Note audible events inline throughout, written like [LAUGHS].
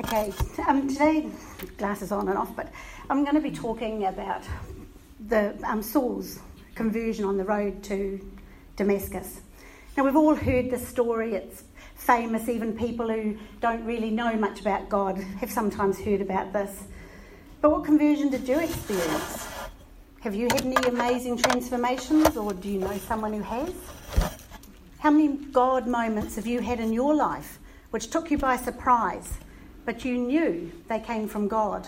Okay, um, today, glasses on and off, but I'm going to be talking about the um, Saul's conversion on the road to Damascus. Now, we've all heard this story, it's famous, even people who don't really know much about God have sometimes heard about this. But what conversion did you experience? Have you had any amazing transformations, or do you know someone who has? How many God moments have you had in your life which took you by surprise, but you knew they came from God?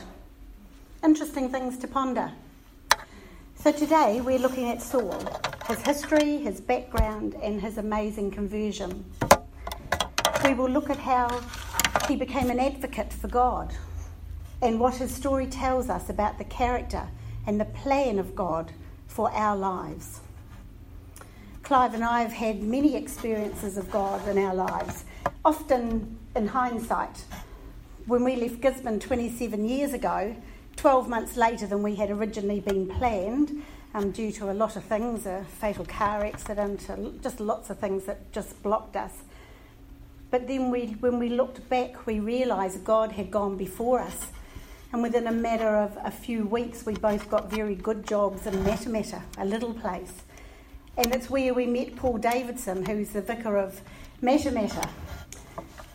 Interesting things to ponder. So today we're looking at Saul, his history, his background, and his amazing conversion. We will look at how he became an advocate for God and what his story tells us about the character and the plan of God for our lives. Clive and I have had many experiences of God in our lives, often in hindsight. When we left Gisborne 27 years ago, 12 months later than we had originally been planned, um, due to a lot of things a fatal car accident, just lots of things that just blocked us. But then we, when we looked back, we realised God had gone before us. And within a matter of a few weeks, we both got very good jobs in Matamata, a little place. And it's where we met Paul Davidson, who's the vicar of Matamata.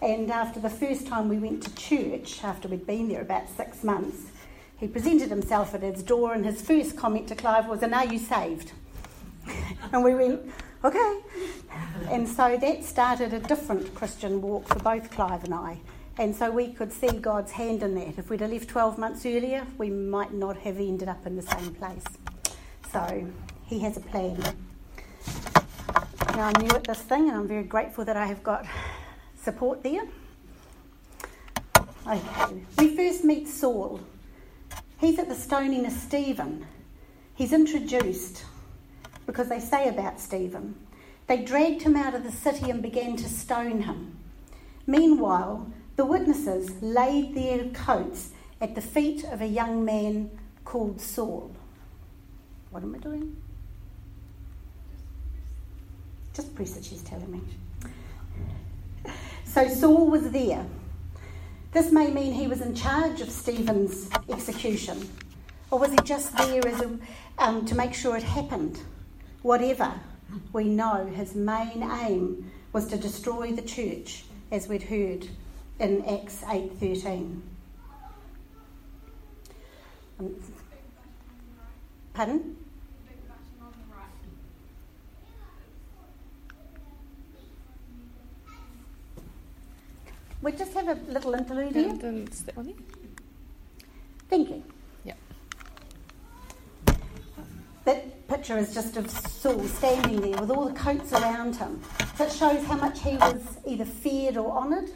And after the first time we went to church, after we'd been there about six months, he presented himself at his door, and his first comment to Clive was, And are you saved? [LAUGHS] and we went, Okay. And so that started a different Christian walk for both Clive and I. And so we could see God's hand in that. If we'd have left 12 months earlier, we might not have ended up in the same place. So he has a plan. Now, I'm new at this thing and I'm very grateful that I have got support there. Okay, we first meet Saul. He's at the stoning of Stephen. He's introduced because they say about Stephen. They dragged him out of the city and began to stone him. Meanwhile, the witnesses laid their coats at the feet of a young man called Saul. What am I doing? Just press it, she's telling me. So Saul was there. This may mean he was in charge of Stephen's execution, or was he just there as a, um, to make sure it happened? Whatever, we know his main aim was to destroy the church, as we'd heard in Acts eight thirteen. Um, pardon? We just have a little interlude here. Thank you. Yeah. That picture is just of Saul standing there with all the coats around him. So it shows how much he was either feared or honoured.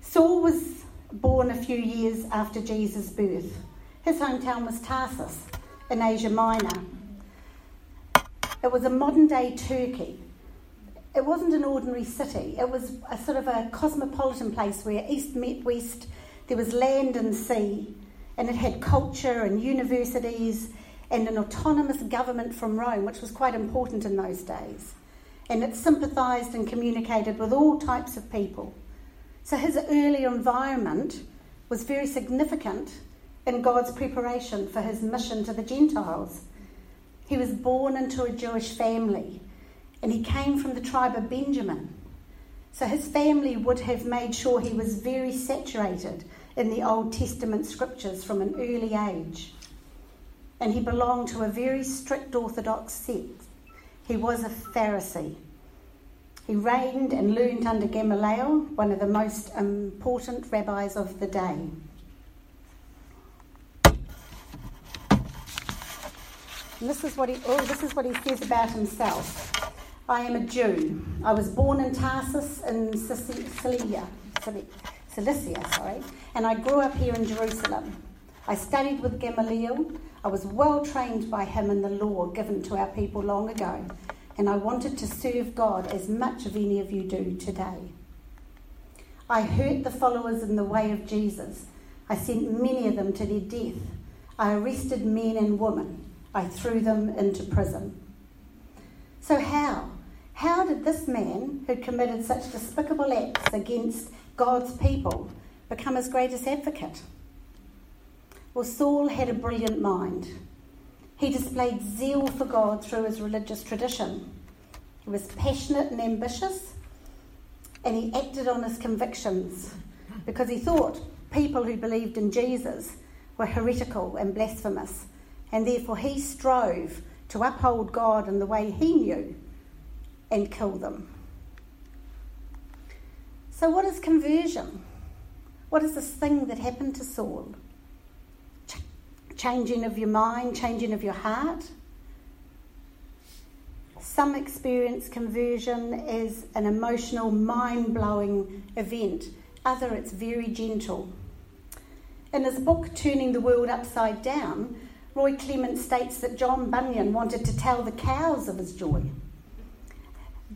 Saul was born a few years after Jesus' birth. His hometown was Tarsus in Asia Minor. It was a modern day Turkey it wasn't an ordinary city. It was a sort of a cosmopolitan place where east met west. There was land and sea, and it had culture and universities and an autonomous government from Rome, which was quite important in those days. And it sympathised and communicated with all types of people. So his early environment was very significant in God's preparation for his mission to the Gentiles. He was born into a Jewish family and he came from the tribe of Benjamin. So his family would have made sure he was very saturated in the Old Testament scriptures from an early age. And he belonged to a very strict Orthodox sect. He was a Pharisee. He reigned and learned under Gamaliel, one of the most important rabbis of the day. And this is what he oh, this is what he says about himself. I am a Jew. I was born in Tarsus in Cilicia, Cilicia, sorry, and I grew up here in Jerusalem. I studied with Gamaliel. I was well trained by him in the law given to our people long ago, and I wanted to serve God as much as any of you do today. I hurt the followers in the way of Jesus. I sent many of them to their death. I arrested men and women. I threw them into prison. So, how? How did this man, who committed such despicable acts against God's people, become his greatest advocate? Well, Saul had a brilliant mind. He displayed zeal for God through his religious tradition. He was passionate and ambitious, and he acted on his convictions because he thought people who believed in Jesus were heretical and blasphemous, and therefore he strove to uphold God in the way he knew and kill them. So, what is conversion? What is this thing that happened to Saul? Ch- changing of your mind, changing of your heart. Some experience conversion as an emotional, mind blowing event, other, it's very gentle. In his book, Turning the World Upside Down, Roy Clement states that John Bunyan wanted to tell the cows of his joy.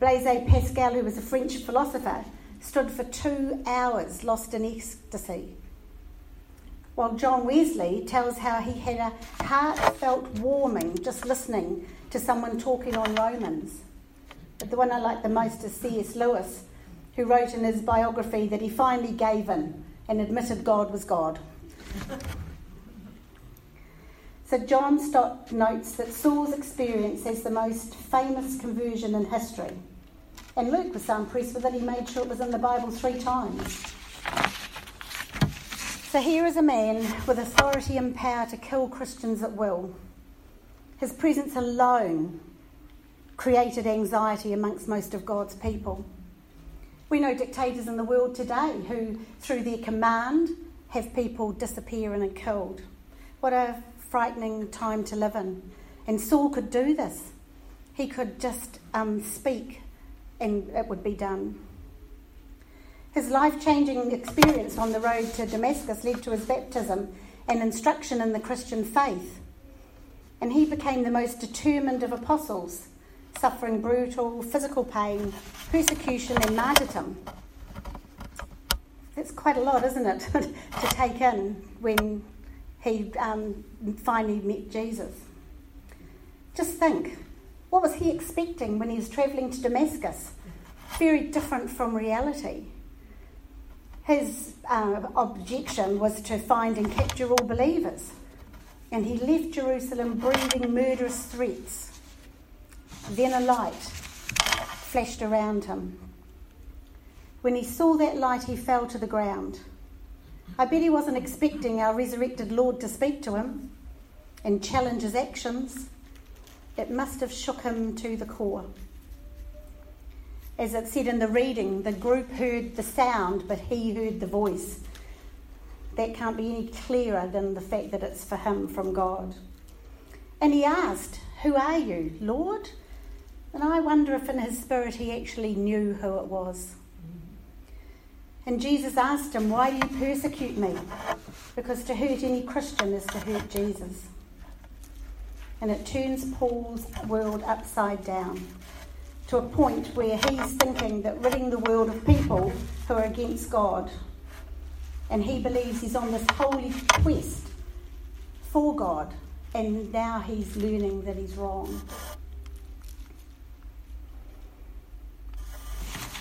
Blaise Pascal, who was a French philosopher, stood for two hours lost in ecstasy. While John Wesley tells how he had a heartfelt warming just listening to someone talking on Romans. But the one I like the most is C.S. Lewis, who wrote in his biography that he finally gave in and admitted God was God. so John Stott notes that Saul's experience is the most famous conversion in history. And Luke was so impressed with it, he made sure it was in the Bible three times. So here is a man with authority and power to kill Christians at will. His presence alone created anxiety amongst most of God's people. We know dictators in the world today who, through their command, have people disappear and killed. What a frightening time to live in. And Saul could do this. He could just um, speak and it would be done. His life changing experience on the road to Damascus led to his baptism and instruction in the Christian faith. And he became the most determined of apostles, suffering brutal physical pain, persecution, and martyrdom. That's quite a lot, isn't it, [LAUGHS] to take in when he um, finally met Jesus? Just think what was he expecting when he was travelling to Damascus? Very different from reality. His uh, objection was to find and capture all believers. And he left Jerusalem breathing murderous threats. Then a light flashed around him. When he saw that light, he fell to the ground. I bet he wasn't expecting our resurrected Lord to speak to him and challenge his actions. It must have shook him to the core. As it said in the reading, the group heard the sound, but he heard the voice. That can't be any clearer than the fact that it's for him from God. And he asked, Who are you, Lord? And I wonder if in his spirit he actually knew who it was. And Jesus asked him, Why do you persecute me? Because to hurt any Christian is to hurt Jesus and it turns Paul's world upside down to a point where he's thinking that ridding the world of people who are against God, and he believes he's on this holy quest for God, and now he's learning that he's wrong.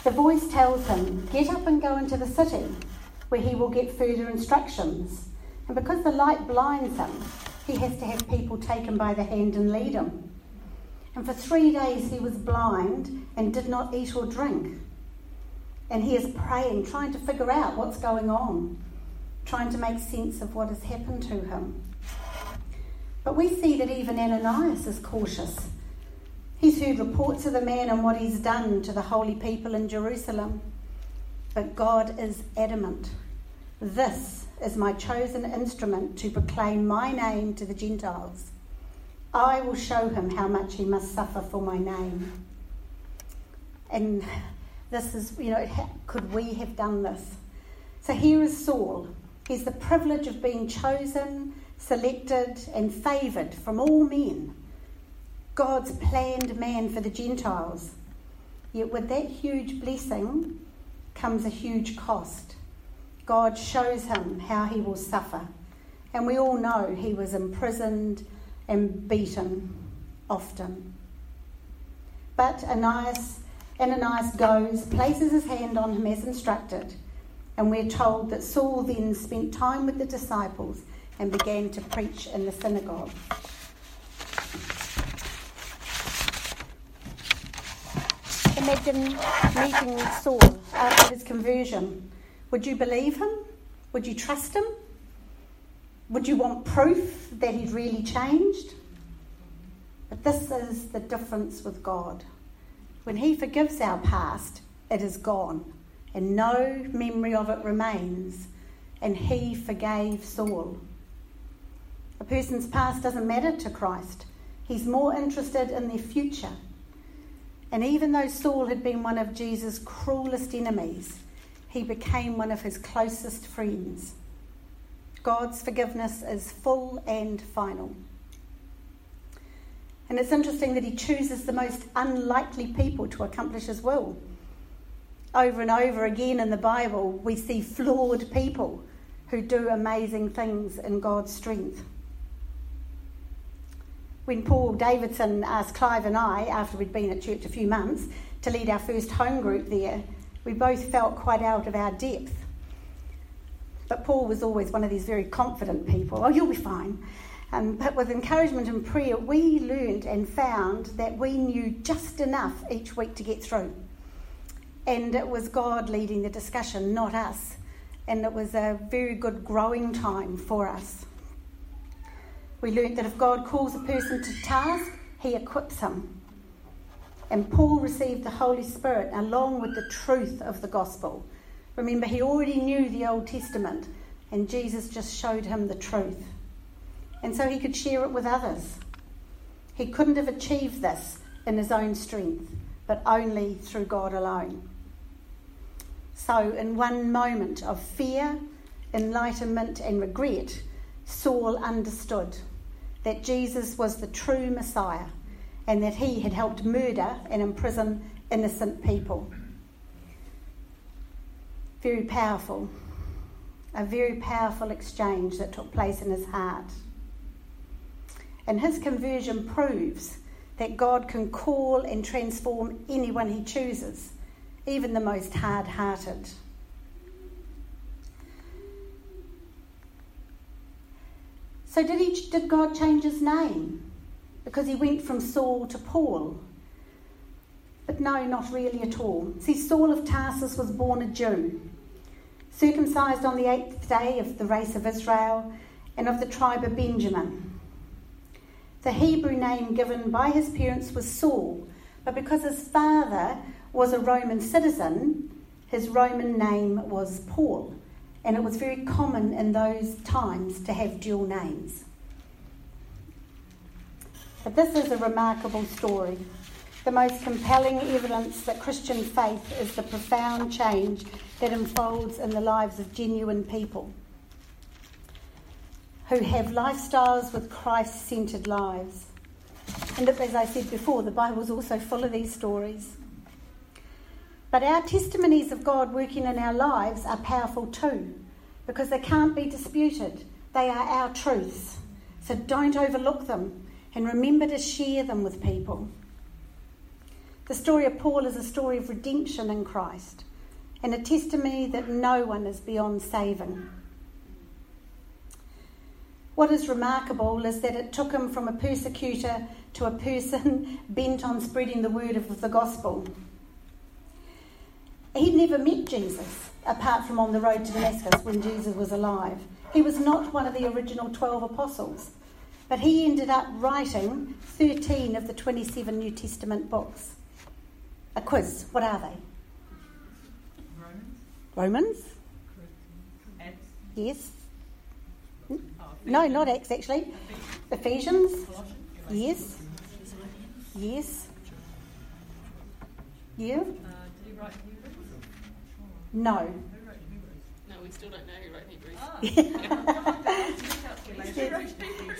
The voice tells him, Get up and go into the city, where he will get further instructions. And because the light blinds him, he has to have people take him by the hand and lead him. And for three days he was blind and did not eat or drink. And he is praying, trying to figure out what's going on, trying to make sense of what has happened to him. But we see that even Ananias is cautious. He's heard reports of the man and what he's done to the holy people in Jerusalem. But God is adamant. This is my chosen instrument to proclaim my name to the Gentiles. I will show him how much he must suffer for my name. And this is, you know, could we have done this? So here is Saul. He's the privilege of being chosen, selected, and favoured from all men. God's planned man for the Gentiles. Yet with that huge blessing comes a huge cost. God shows him how he will suffer. And we all know he was imprisoned and beaten often. But Ananias, Ananias goes, places his hand on him as instructed, And we're told that Saul then spent time with the disciples and began to preach in the synagogue. Imagine meeting Saul after his conversion. Would you believe him? Would you trust him? Would you want proof that he'd really changed? But this is the difference with God. When he forgives our past, it is gone, and no memory of it remains. And he forgave Saul. A person's past doesn't matter to Christ, he's more interested in their future. And even though Saul had been one of Jesus' cruelest enemies, he became one of his closest friends. God's forgiveness is full and final. And it's interesting that he chooses the most unlikely people to accomplish his will. Over and over again in the Bible, we see flawed people who do amazing things in God's strength. When Paul Davidson asked Clive and I, after we'd been at church a few months, to lead our first home group there, we both felt quite out of our depth. But Paul was always one of these very confident people. Oh, you'll be fine. Um, but with encouragement and prayer, we learned and found that we knew just enough each week to get through. And it was God leading the discussion, not us. And it was a very good growing time for us. We learned that if God calls a person to task, he equips him. And Paul received the Holy Spirit along with the truth of the gospel. Remember, he already knew the Old Testament, and Jesus just showed him the truth. And so he could share it with others. He couldn't have achieved this in his own strength, but only through God alone. So, in one moment of fear, enlightenment, and regret, Saul understood that Jesus was the true Messiah and that he had helped murder and imprison innocent people. Very powerful, a very powerful exchange that took place in his heart. And his conversion proves that God can call and transform anyone he chooses, even the most hard hearted. So, did, he, did God change his name? Because he went from Saul to Paul. But no, not really at all. See, Saul of Tarsus was born a Jew, circumcised on the eighth day of the race of Israel and of the tribe of Benjamin. The Hebrew name given by his parents was Saul, but because his father was a Roman citizen, his Roman name was Paul, and it was very common in those times to have dual names. But this is a remarkable story. The most compelling evidence that Christian faith is the profound change that unfolds in the lives of genuine people who have lifestyles with Christ centered lives. And as I said before, the Bible is also full of these stories. But our testimonies of God working in our lives are powerful too, because they can't be disputed. They are our truths. So don't overlook them and remember to share them with people. The story of Paul is a story of redemption in Christ and a testimony that no one is beyond saving. What is remarkable is that it took him from a persecutor to a person [LAUGHS] bent on spreading the word of the gospel. He'd never met Jesus apart from on the road to Damascus when Jesus was alive. He was not one of the original 12 apostles. But he ended up writing 13 of the 27 New Testament books. A quiz. What are they? Romans. Romans? Acts. Yes. Oh, no, not Acts actually. Ephesians. Ephesians. Yes. Yes. Yeah. Uh, did he write Hebrews? No. No, we still don't know who wrote Hebrews.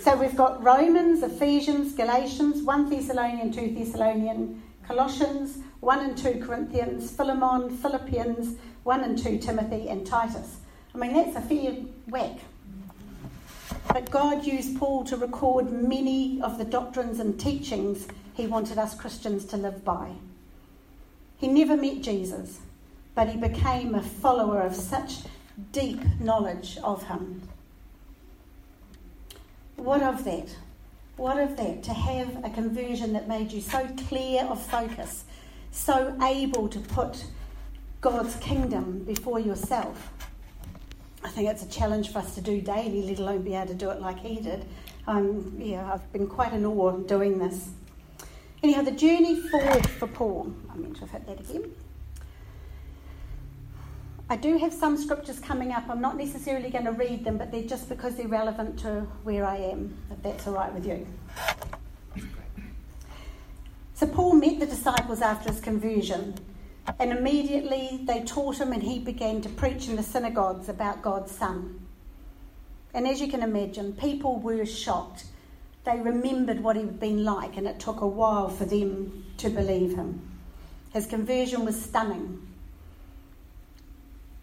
[LAUGHS] So we've got Romans, Ephesians, Galatians, 1 Thessalonian, 2 Thessalonian, Colossians, 1 and 2 Corinthians, Philemon, Philippians, 1 and 2 Timothy, and Titus. I mean, that's a fair whack. But God used Paul to record many of the doctrines and teachings he wanted us Christians to live by. He never met Jesus, but he became a follower of such deep knowledge of him. What of that? What of that? To have a conversion that made you so clear of focus, so able to put God's kingdom before yourself. I think it's a challenge for us to do daily, let alone be able to do it like he did. Um, yeah, I've been quite in awe doing this. Anyhow, the journey forward for Paul. I meant to have hit that again. I do have some scriptures coming up. I'm not necessarily going to read them, but they're just because they're relevant to where I am, if that's all right with you. So, Paul met the disciples after his conversion, and immediately they taught him, and he began to preach in the synagogues about God's Son. And as you can imagine, people were shocked. They remembered what he had been like, and it took a while for them to believe him. His conversion was stunning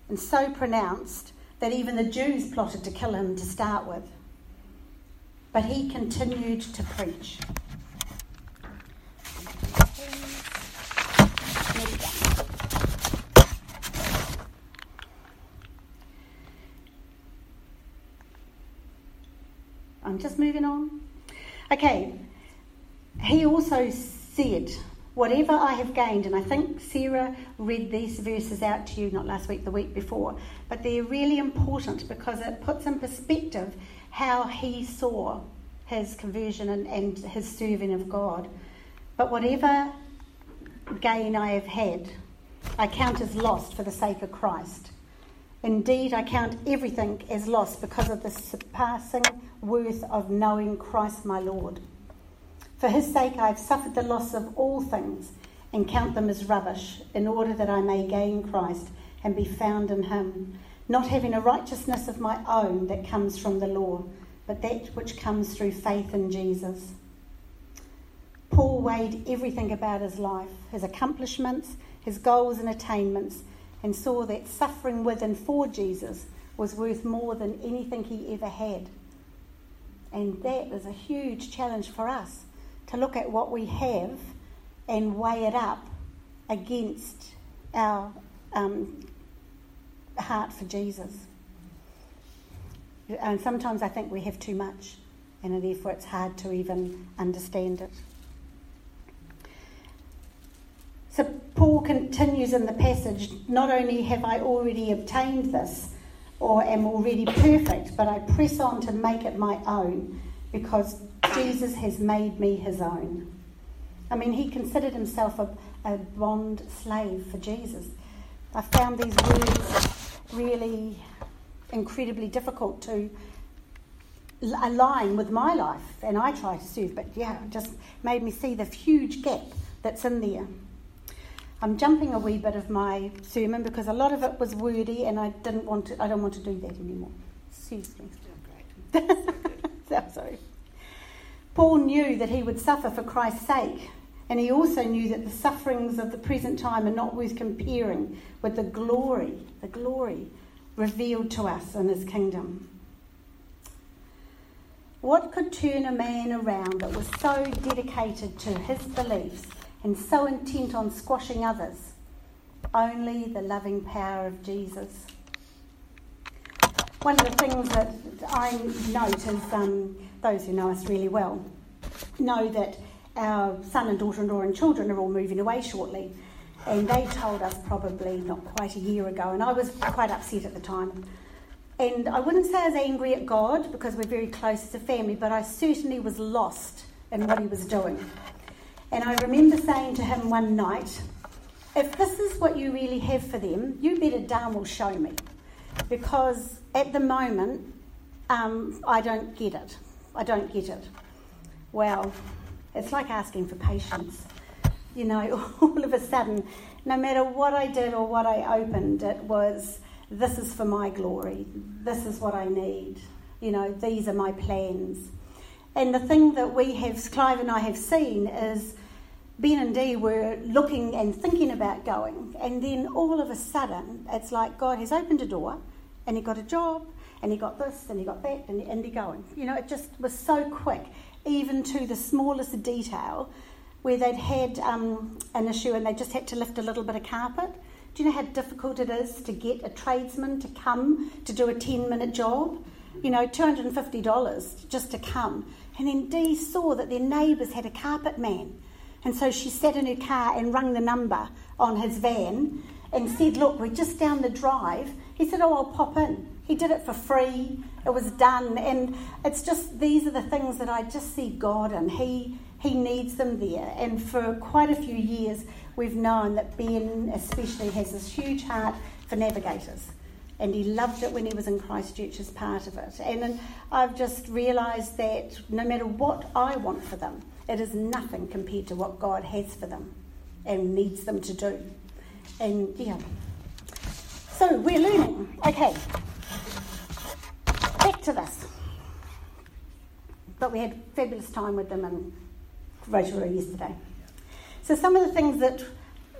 and so pronounced that even the Jews plotted to kill him to start with. But he continued to preach. I'm just moving on. Okay, he also said, Whatever I have gained, and I think Sarah read these verses out to you not last week, the week before, but they're really important because it puts in perspective how he saw his conversion and, and his serving of God. But whatever gain I have had, I count as lost for the sake of Christ. Indeed, I count everything as lost because of the surpassing worth of knowing Christ my Lord. For his sake I have suffered the loss of all things and count them as rubbish, in order that I may gain Christ and be found in him, not having a righteousness of my own that comes from the law, but that which comes through faith in Jesus. Paul weighed everything about his life, his accomplishments, his goals and attainments, and saw that suffering with and for Jesus was worth more than anything he ever had. And that is a huge challenge for us to look at what we have and weigh it up against our um, heart for Jesus. And sometimes I think we have too much, and therefore it's hard to even understand it. So Paul continues in the passage not only have I already obtained this or am already perfect, but I press on to make it my own because Jesus has made me his own. I mean, he considered himself a, a bond slave for Jesus. I found these words really incredibly difficult to align with my life, and I try to serve, but yeah, it just made me see the huge gap that's in there. I'm jumping a wee bit of my sermon because a lot of it was wordy, and I didn't want to. I don't want to do that anymore. Excuse oh, me. [LAUGHS] sorry. Paul knew that he would suffer for Christ's sake, and he also knew that the sufferings of the present time are not worth comparing with the glory, the glory revealed to us in his kingdom. What could turn a man around that was so dedicated to his beliefs and so intent on squashing others? Only the loving power of Jesus. One of the things that I note is um, those who know us really well know that our son and daughter-in-law and children are all moving away shortly. And they told us probably not quite a year ago, and I was quite upset at the time. And I wouldn't say I was angry at God because we're very close as a family, but I certainly was lost in what he was doing. And I remember saying to him one night, if this is what you really have for them, you better darn well show me. Because at the moment, um, I don't get it. I don't get it. Well, it's like asking for patience. You know, [LAUGHS] all of a sudden, no matter what I did or what I opened, it was, this is for my glory. This is what I need. You know, these are my plans. And the thing that we have, Clive and I have seen is Ben and Dee were looking and thinking about going. And then all of a sudden, it's like God has opened a door and he got a job and he got this and he got that and, and he going. You know, it just was so quick, even to the smallest detail, where they'd had um, an issue and they just had to lift a little bit of carpet Do you know how difficult it is to get a tradesman to come to do a 10 minute job? You know, $250 just to come. And then Dee saw that their neighbours had a carpet man. And so she sat in her car and rung the number on his van and said, Look, we're just down the drive. He said, Oh, I'll pop in. He did it for free. It was done. And it's just, these are the things that I just see God in. He, he needs them there. And for quite a few years, we've known that Ben, especially, has this huge heart for navigators. And he loved it when he was in Christchurch as part of it. And I've just realised that no matter what I want for them, it is nothing compared to what God has for them and needs them to do. And yeah. So we're learning. Okay. To this. But we had fabulous time with them in Rotorua yesterday. So some of the things that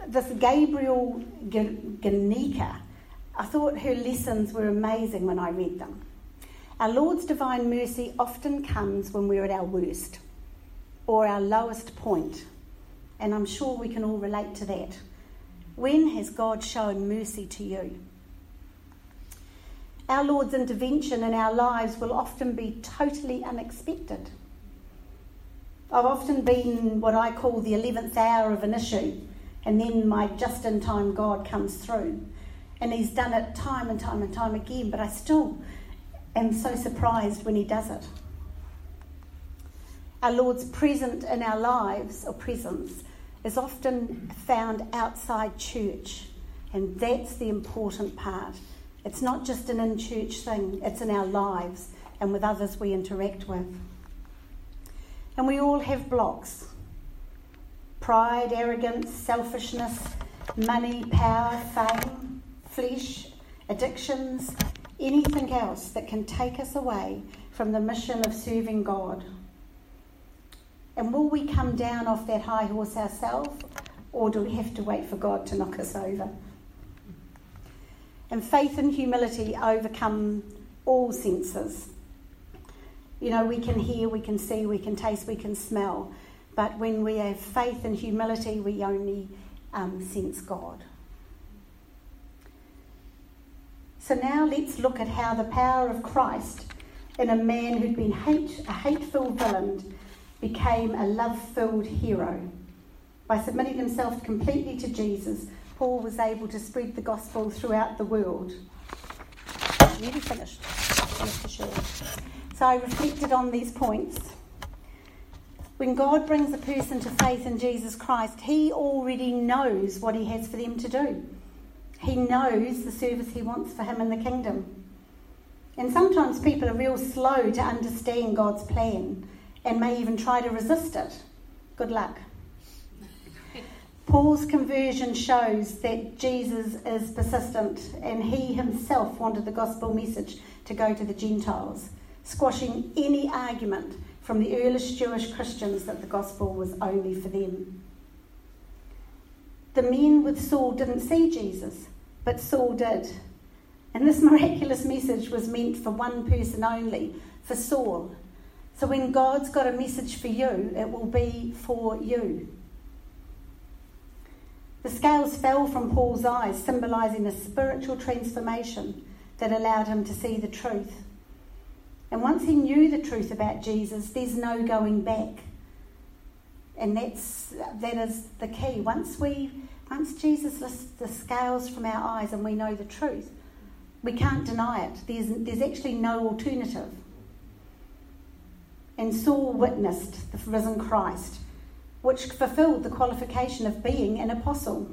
this Gabriel Ganika, I thought her lessons were amazing when I read them. Our Lord's divine mercy often comes when we're at our worst or our lowest point, and I'm sure we can all relate to that. When has God shown mercy to you? Our Lord's intervention in our lives will often be totally unexpected. I've often been what I call the 11th hour of an issue, and then my just in time God comes through. And He's done it time and time and time again, but I still am so surprised when He does it. Our Lord's present in our lives, or presence, is often found outside church, and that's the important part. It's not just an in church thing, it's in our lives and with others we interact with. And we all have blocks pride, arrogance, selfishness, money, power, fame, flesh, addictions, anything else that can take us away from the mission of serving God. And will we come down off that high horse ourselves, or do we have to wait for God to knock us over? And faith and humility overcome all senses. You know, we can hear, we can see, we can taste, we can smell. But when we have faith and humility, we only um, sense God. So now let's look at how the power of Christ in a man who'd been hate, a hate-filled villain became a love-filled hero. By submitting himself completely to Jesus, Paul was able to spread the gospel throughout the world. Nearly finished. So I reflected on these points. When God brings a person to faith in Jesus Christ, He already knows what He has for them to do. He knows the service He wants for Him in the kingdom. And sometimes people are real slow to understand God's plan and may even try to resist it. Good luck. Paul's conversion shows that Jesus is persistent and he himself wanted the gospel message to go to the Gentiles squashing any argument from the earliest Jewish Christians that the gospel was only for them. The men with Saul didn't see Jesus, but Saul did. And this [LAUGHS] miraculous message was meant for one person only, for Saul. So when God's got a message for you, it will be for you. The scales fell from Paul's eyes, symbolising a spiritual transformation that allowed him to see the truth. And once he knew the truth about Jesus, there's no going back. And that's that is the key. Once we once Jesus lifts the scales from our eyes and we know the truth, we can't deny it. There's there's actually no alternative. And Saul witnessed the risen Christ, which fulfilled the qualification of being an apostle.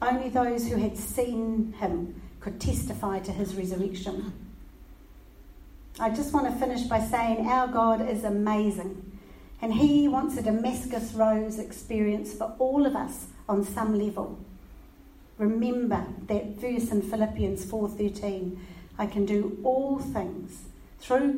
Only those who had seen him could testify to his resurrection. I just want to finish by saying our God is amazing. And he wants a Damascus Road experience for all of us on some level. Remember that verse in Philippians 4:13, I can do all things through